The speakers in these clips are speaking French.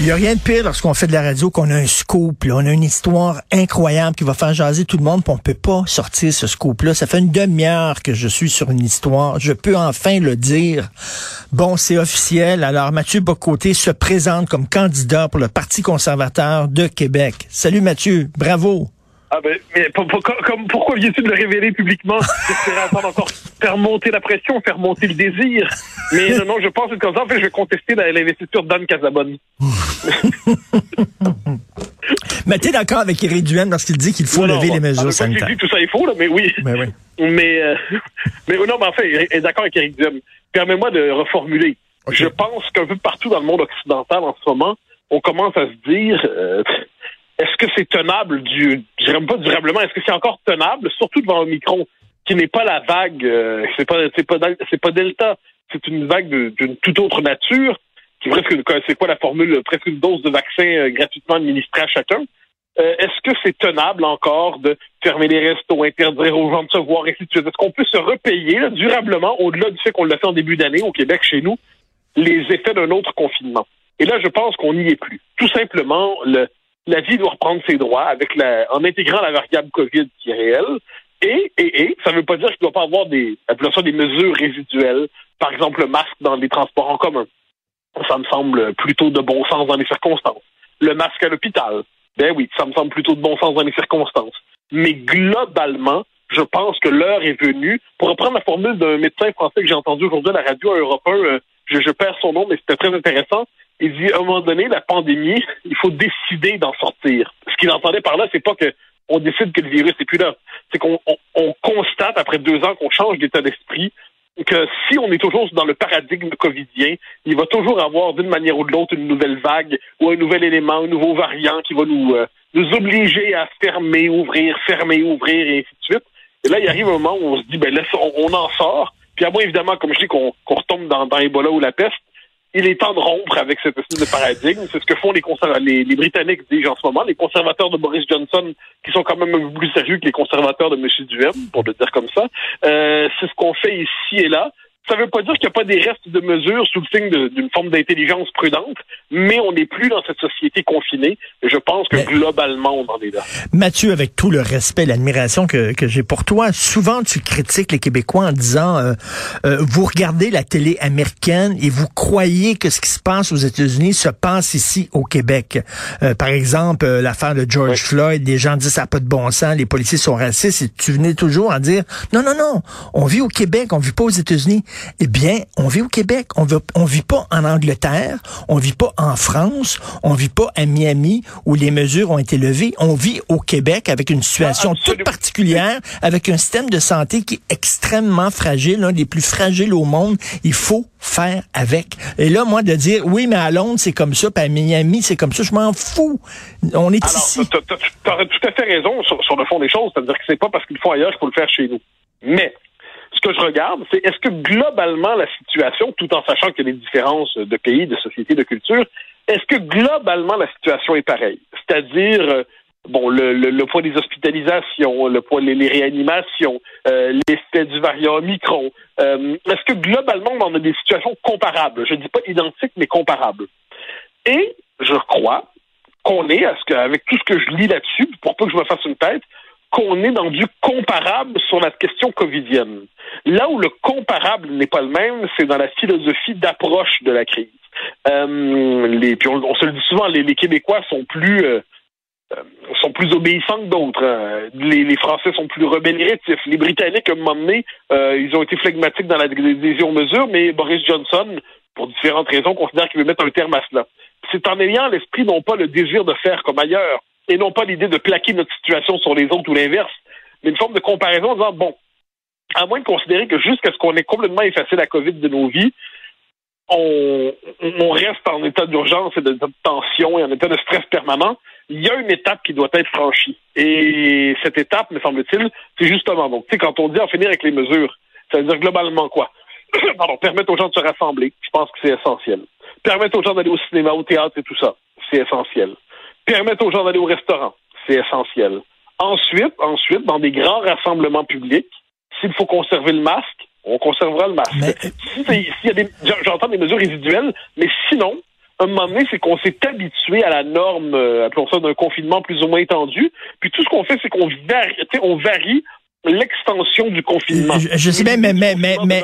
Il n'y a rien de pire lorsqu'on fait de la radio qu'on a un scoop. Là. On a une histoire incroyable qui va faire jaser tout le monde, puis on peut pas sortir ce scoop-là. Ça fait une demi-heure que je suis sur une histoire. Je peux enfin le dire. Bon, c'est officiel. Alors, Mathieu Bocoté se présente comme candidat pour le Parti conservateur de Québec. Salut Mathieu, bravo. Ah ben, mais pour, pour, comme, pourquoi viens-tu de le révéler publiquement? J'espérais attendre encore faire monter la pression, faire monter le désir. Mais non, non, je pense que comme ça, en fait, je vais contester l'investiture d'Anne Casabonne. mais t'es d'accord avec Éric Duhaime parce qu'il dit qu'il faut Non, lever non, les mesures ah, sanitaires? Dit, tout ça est faux, là, mais oui. Ben oui. Mais, euh, mais non, mais en fait, il est d'accord avec Éric Duhaime. Permets-moi de reformuler. Je pense qu'un peu partout dans le monde occidental en ce moment, on commence à se dire euh, est-ce que c'est tenable du je dirais pas durablement, est-ce que c'est encore tenable, surtout devant Omicron, qui n'est pas la vague, euh, c'est pas c'est pas c'est pas Delta, c'est une vague d'une toute autre nature, qui presque c'est quoi la formule, presque une dose de vaccin euh, gratuitement administrée à chacun. Euh, est-ce que c'est tenable encore de fermer les restos, interdire aux gens de se voir, et? Est-ce qu'on peut se repayer durablement, au-delà du fait qu'on l'a fait en début d'année au Québec, chez nous, les effets d'un autre confinement? Et là, je pense qu'on n'y est plus. Tout simplement, le, la vie doit reprendre ses droits avec la, en intégrant la variable COVID qui est réelle. Et, et, et, ça ne veut pas dire qu'il ne doit pas avoir des, des mesures résiduelles. Par exemple, le masque dans les transports en commun. Ça me semble plutôt de bon sens dans les circonstances. Le masque à l'hôpital. Ben oui, ça me semble plutôt de bon sens dans les circonstances. Mais globalement, je pense que l'heure est venue. Pour reprendre la formule d'un médecin français que j'ai entendu aujourd'hui à la radio à Europe 1, je, perds son nom, mais c'était très intéressant. Il dit, à un moment donné, la pandémie, il faut décider d'en sortir. Ce qu'il entendait par là, c'est pas que on décide que le virus n'est plus là. C'est qu'on on- on constate, après deux ans, qu'on change d'état d'esprit, que si on est toujours dans le paradigme covidien, il va toujours avoir d'une manière ou de l'autre une nouvelle vague ou un nouvel élément, un nouveau variant qui va nous, euh, nous obliger à fermer, ouvrir, fermer, ouvrir et ainsi de suite. Et là, il arrive un moment où on se dit, ben on, on en sort. Puis à moins, évidemment, comme je dis, qu'on retombe dans, dans Ebola ou la peste, il est temps de rompre avec cette espèce de paradigme. C'est ce que font les, les, les Britanniques, dis en ce moment, les conservateurs de Boris Johnson, qui sont quand même un peu plus sérieux que les conservateurs de M. Duhem, pour le dire comme ça. Euh, c'est ce qu'on fait ici et là. Ça ne veut pas dire qu'il n'y a pas des restes de mesures sous le signe d'une forme d'intelligence prudente, mais on n'est plus dans cette société confinée. Et je pense que Mais- globalement, on en est là. Mathieu, avec tout le respect et l'admiration que, que j'ai pour toi, souvent tu critiques les Québécois en disant euh, euh, vous regardez la télé américaine et vous croyez que ce qui se passe aux États-Unis se passe ici au Québec. Euh, par exemple, euh, l'affaire de George Oui. Floyd, les gens disent ça n'a pas de bon sens, les policiers sont racistes et tu venais toujours à dire non, non, non, on vit au Québec, on vit pas aux États-Unis. Eh bien, on vit au Québec, on vit, on vit pas en Angleterre, on vit pas en France, on vit pas à Miami où les mesures ont été levées. On vit au Québec avec une situation Ah, toute particulière, avec un système de santé qui est extrêmement fragile, l'un des plus fragiles au monde. Il faut faire avec. Et là, moi, de dire, oui, mais à Londres, c'est comme ça, puis à Miami, c'est comme ça, je m'en fous. On est ici. Alors, tu tout à fait raison sur, sur le fond des choses, c'est-à-dire que c'est pas parce qu'il le faut ailleurs qu'il faut le faire chez nous. Mais ce que je regarde, c'est est-ce que globalement la situation, tout en sachant qu'il y a des différences de pays, de sociétés, de culture, est-ce que globalement la situation est pareille? C'est-à-dire, euh, bon, le, poids des hospitalisations, le poids des réanimations, euh, du variant Omicron, euh, est-ce que globalement on a des situations comparables? Je ne dis pas identiques, mais comparables. Et je crois qu'on est, à ce que, avec tout ce que je lis là-dessus, pour pas que je me fasse une tête, qu'on est dans du comparable sur la question covidienne. Là où le comparable n'est pas le même, c'est dans la philosophie d'approche de la crise. Euh, les, puis on, se le dit souvent, les, Québécois sont plus euh, euh, sont plus obéissants que d'autres. hein. Les, Français sont plus rebelles. Les Britanniques, à un moment donné, euh, ils ont été flegmatiques dans la décision mesure, mais Boris Johnson, pour différentes raisons, considère qu'il veut mettre un terme à cela. C'est en ayant l'esprit non pas le désir de faire comme ailleurs, et non pas l'idée de plaquer notre situation sur les autres ou l'inverse, mais une forme de comparaison en disant, bon, à moins de considérer que jusqu'à ce qu'on ait complètement effacé la COVID de nos vies, on, on reste en état d'urgence et de, tension et en état de stress permanent, il y a une étape qui doit être franchie. Et cette étape, me semble-t-il, c'est justement, donc, tu sais, quand on dit en finir avec les mesures, ça veut dire globalement quoi? Pardon, permettre aux gens de se rassembler, je pense que c'est essentiel. Permettre aux gens d'aller au cinéma, au théâtre et tout ça, c'est essentiel. Permettre aux gens d'aller au restaurant, c'est essentiel. Ensuite, ensuite, dans des grands rassemblements publics, s'il faut conserver le masque, on conservera le masque. Mais- Si y a des, j'entends des mesures résiduelles, mais sinon, un moment donné, c'est qu'on s'est habitué à la norme, euh, appelons ça d'un confinement plus ou moins étendu. Puis tout ce qu'on fait, c'est qu'on on varie l'extension du confinement. Je- je sais bien, mais- mais- mais- mais-.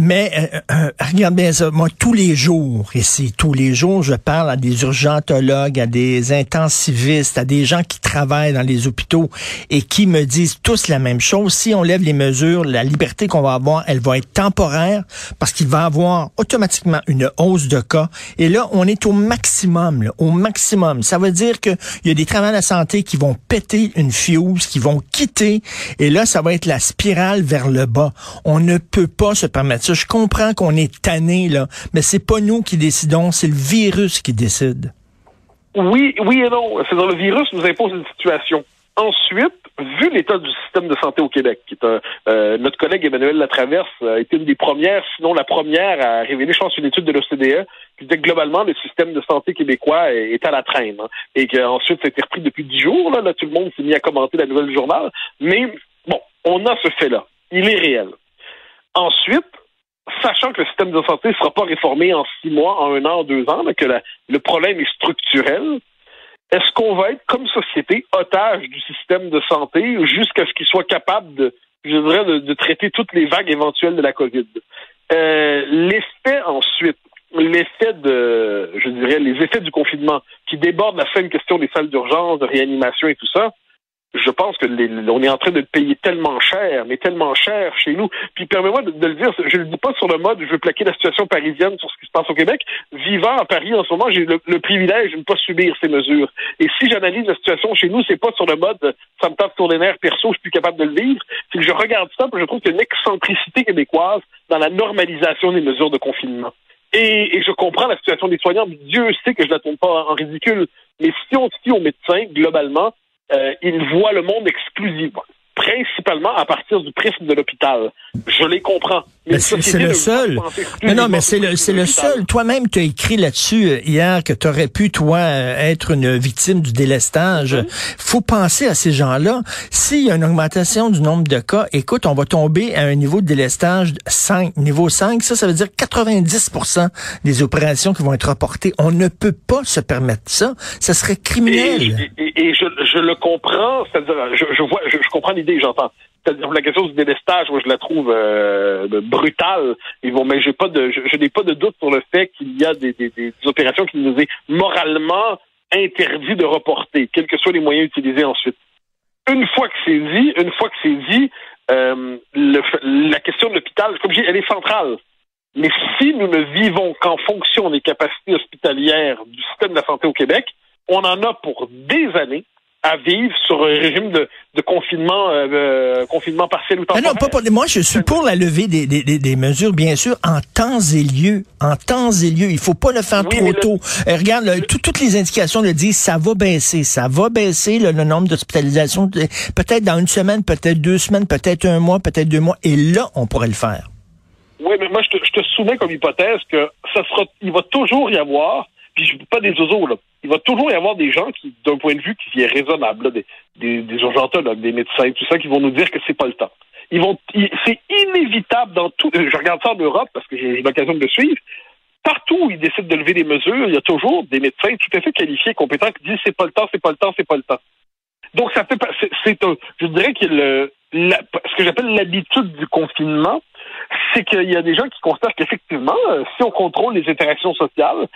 Mais euh, euh, regarde bien ça. Moi, tous les jours ici, tous les jours, je parle à des urgentologues, à des intensivistes, à des gens qui travaillent dans les hôpitaux et qui me disent tous la même chose. Si on lève les mesures, la liberté qu'on va avoir, elle va être temporaire parce qu'il va avoir automatiquement une hausse de cas. Et là, on est au maximum, là, au maximum. Ça veut dire qu'il y a des travailleurs de la santé qui vont péter une fuse, qui vont quitter et là, ça va être la spirale vers le bas. On ne peut pas se permettre ça. Je comprends qu'on est tanné, là, mais c'est pas nous qui décidons, c'est le virus qui décide. Oui, oui et non. C'est-à-dire le virus nous impose une situation. Ensuite, vu l'état du système de santé au Québec, qui est un, euh, notre collègue Emmanuel Latraverse a été une des premières, sinon la première à révéler, je pense, une étude de l'OCDE qui disait que globalement, le système de santé québécois est, à la traîne. hein, et qu'ensuite, ça a été repris depuis dix jours. Là, là, tout le monde s'est mis à commenter la nouvelle journal. Mais bon, on a ce fait-là. Il est réel. Ensuite, sachant que le système de santé ne sera pas réformé en six mois, en un an, en deux ans, là, que le problème est structurel, est-ce qu'on va être, comme société, otage du système de santé jusqu'à ce qu'il soit capable de, je dirais, de, traiter toutes les vagues éventuelles de la COVID? Euh, l'effet ensuite, l'effet de, je dirais, les effets du confinement qui débordent la seule question des salles d'urgence, de réanimation et tout ça, je pense que les- on est en train de payer tellement cher, mais tellement cher chez nous. Puis permets-moi de, le dire, je le dis pas sur le mode, je veux plaquer la situation parisienne sur ce qui se passe au Québec. Vivant à Paris en ce moment, j'ai le, privilège de ne pas subir ces mesures. Et si j'analyse la situation chez nous, c'est pas sur le mode, ça me tape sur les nerfs perso, je suis plus capable de le vivre. C'est que je regarde ça, puis je trouve qu'il y a une excentricité québécoise dans la normalisation des mesures de confinement. Et, et je comprends la situation des soignants. Dieu sait que je la tourne pas en ridicule. Mais si on se fie aux médecins, globalement, euh, ils voient le monde exclusivement, principalement à partir du prisme de l'hôpital. Je les comprends. C'est le seul. Non, mais c'est le, c'est le seul. Toi-même, tu as écrit là-dessus euh, hier que tu aurais pu, toi, euh, être une victime du délestage. faut penser à ces gens-là. S'il y a une augmentation du nombre de cas, écoute, on va tomber à un niveau de délestage de 5, niveau 5. Ça, ça veut dire 90% des opérations qui vont être reportées. On ne peut pas se permettre ça. Ça serait criminel. Et, et- et je, je le comprends, c'est-à-dire, je, je vois, je, je comprends l'idée, j'entends. C'est-à-dire la question du délestage, moi je la trouve euh, brutale. Ils vont, mais j'ai pas de, je, je n'ai pas de doute sur le fait qu'il y a des, des, des opérations qui nous est moralement interdit de reporter, quels que soient les moyens utilisés ensuite. Une fois que c'est dit, une fois que c'est dit, euh, le- la question de l'hôpital, comme je dis, elle est centrale. Mais si nous ne vivons qu'en fonction des capacités hospitalières du système de la santé au Québec, on en a pour des années à vivre sur un régime de, de confinement, euh, euh, confinement partiel ou temporaire. non, pas pour, moi, je suis pour la levée des, des, des, des mesures, bien sûr, en temps et lieu. En temps et lieu. Il faut pas le faire Oui, trop le- tôt. Euh, regarde, là, tout- toutes les indications le disent, ça va baisser. Ça va baisser le, le nombre d'hospitalisations. Peut-être dans une semaine, peut-être deux semaines, peut-être un mois, peut-être deux mois. Et là, on pourrait le faire. Oui, mais moi, je te, je te soumets comme hypothèse que ça sera, il va toujours y avoir, puis je dis pas des oiseaux, là, il va toujours y avoir des gens qui, d'un point de vue qui est raisonnable, des, des, des urgentologues, des médecins, tout ça, qui vont nous dire que c'est pas le temps. Ils vont, c'est inévitable dans tout, je regarde ça en Europe parce que j'ai l'occasion de le suivre. Partout où ils décident de lever des mesures, il y a toujours des médecins tout à fait qualifiés, compétents, qui disent c'est pas le temps, c'est pas le temps, c'est pas le temps. Donc, ça fait, c'est, un, je dirais que le, ce que j'appelle l'habitude du confinement, c'est qu'il y a des gens qui considèrent qu'effectivement, euh, si on contrôle les interactions sociales,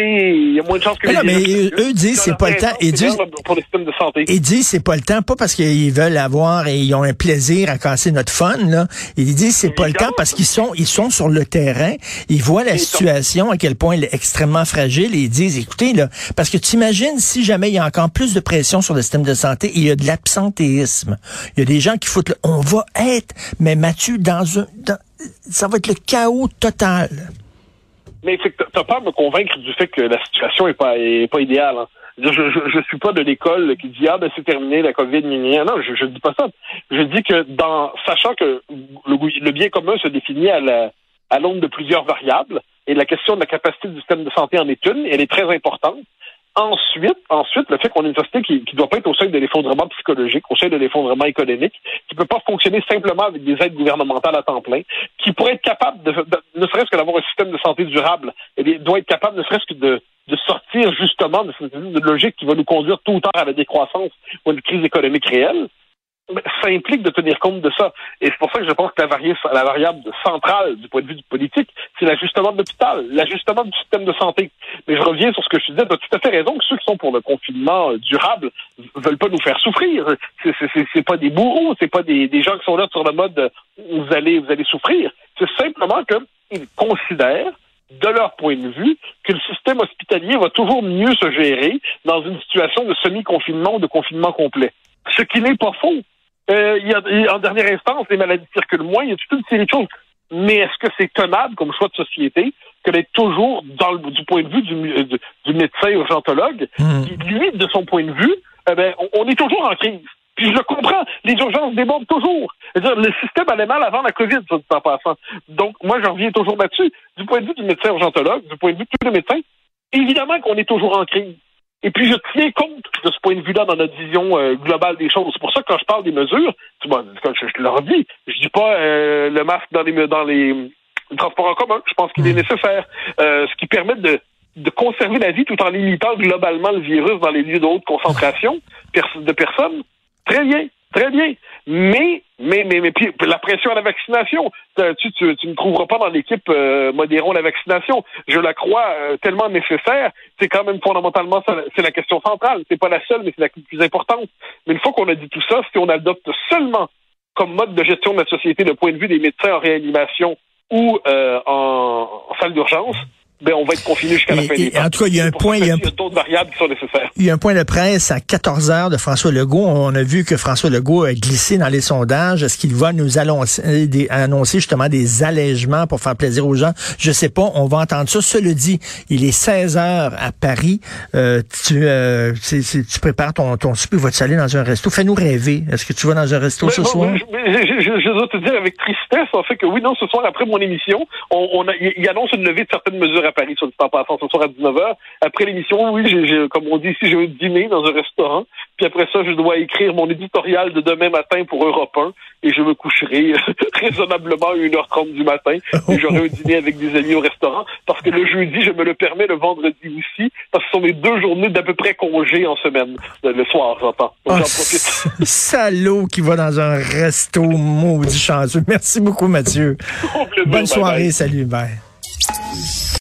il y a moins de chances que Mais non, mais eux- disent c'est pas le temps. Ils disent- pour le système de santé. Ils disent c'est pas le temps, pas parce qu'ils veulent avoir et ils ont un plaisir à casser notre fun, là. Ils disent c'est pas le temps parce qu'ils sont, ils sont sur le terrain, ils voient la situation, à quel point elle est extrêmement fragile et ils disent, écoutez, là, parce que tu imagines si jamais il y a encore plus de pression sur le système de santé, il y a de l'absentéisme. Il y a des gens qui foutent, le- on va être, mais Mathieu, dans un, dans- ça va être le chaos total. Mais c'est que t'as pas à me convaincre du fait que la situation est pas, est pas idéale. hein. Je, je, je suis pas de l'école qui dit ah ben c'est terminé la COVID gna. non je, je dis pas ça je dis que dans sachant que le, le bien commun se définit à la à l'aune de plusieurs variables et la question de la capacité du système de santé en est une elle est très importante Ensuite, ensuite, le fait qu'on ait une société qui ne doit pas être au seuil de l'effondrement psychologique, au seuil de l'effondrement économique, qui ne peut pas fonctionner simplement avec des aides gouvernementales à temps plein, qui pourrait être capable, de, ne serait-ce que d'avoir un système de santé durable, et eh doit être capable, ne serait-ce que de, sortir justement de cette logique qui va nous conduire tout ou tard à la décroissance ou à une crise économique réelle ça implique de tenir compte de ça. Et c'est pour ça que je pense que la, la variable centrale du point de vue du politique, c'est l'ajustement de l'hôpital, l'ajustement du système de santé. Mais je reviens sur ce que je disais, tu as tout à fait raison que ceux qui sont pour le confinement euh, durable veulent pas nous faire souffrir. C'est pas des bourreaux, c'est pas des, des, gens qui sont là sur le mode euh, vous allez vous allez souffrir. C'est simplement qu'ils considèrent de leur point de vue, que le système hospitalier va toujours mieux se gérer dans une situation de semi-confinement ou de confinement complet. Ce qui n'est pas faux. Euh, il y a, en dernière instance, les maladies circulent moins, il y a toute une série de choses. Mais est-ce que c'est tenable comme choix de société que d'être toujours, dans le, du point de vue du, euh, du, médecin urgentologue, hmm. qui, lui, de son point de vue, eh ben, on, est toujours en crise. Puis je le comprends, les urgences débordent toujours. -dire, le système allait mal avant la COVID, ça, en passant. Donc, moi, j'en reviens toujours là-dessus. Du point de vue du médecin urgentologue, du point de vue de tous les médecins, évidemment qu'on est toujours en crise. Et puis, je tiens compte de ce point de vue-là dans notre vision euh, globale des choses. C'est pour ça que quand je parle des mesures, bon, je, je, leur dis, je dis pas euh, le masque dans les, dans les, transports en commun. Je pense qu'il est hmm. nécessaire. Euh, ce qui permet de, de conserver la vie tout en limitant globalement le virus dans les lieux de haute concentration de personnes. Très bien. Très bien. Mais, mais, mais, mais puis, la pression à la vaccination, tu, tu, tu ne trouveras pas dans l'équipe euh, modérons la vaccination. Je la crois euh, tellement nécessaire. C'est quand même fondamentalement c'est la question centrale. C'est pas la seule, mais c'est la plus importante. Mais une fois qu'on a dit tout ça, si on adopte seulement comme mode de gestion de la société le point de vue des médecins en réanimation ou euh, en salle d'urgence, ben, on va être confiné jusqu'à la fin des En tout cas, il y a un point, il y a un variables qui sont nécessaires. Il y a un point de presse à 14 heures de François Legault. On a vu que François Legault a glissé dans les sondages. Est-ce qu'il va nous annoncer, des, annoncer justement des allègements pour faire plaisir aux gens? Je sais pas. On va entendre ça. Cela dit, il est 16 heures à Paris. Euh, tu, euh, tu prépares ton, ton souper. Vas-tu aller dans un resto? Fais-nous rêver. Est-ce que tu vas dans un resto ce soir? je, je, dois te dire avec tristesse, en fait, que oui, non, ce soir, après mon émission, on, on il annonce une levée de certaines mesures Paris, sur le temps passant, ce soir à 19h. Après l'émission, oui, comme on dit ici, j'ai un dîner dans un restaurant. Puis après ça, je dois écrire mon éditorial de demain matin pour Europe 1 et je me coucherai raisonnablement à 1h30 du matin et j'aurai un dîner avec des amis au restaurant parce que le jeudi, je me le permets le vendredi aussi parce que ce sont mes deux journées d'à peu près congé en semaine. Le soir, j'entends. Profite. Salaud qui va dans un resto maudit chanceux. Merci beaucoup, Mathieu. Bonne soirée. Salut. Bye.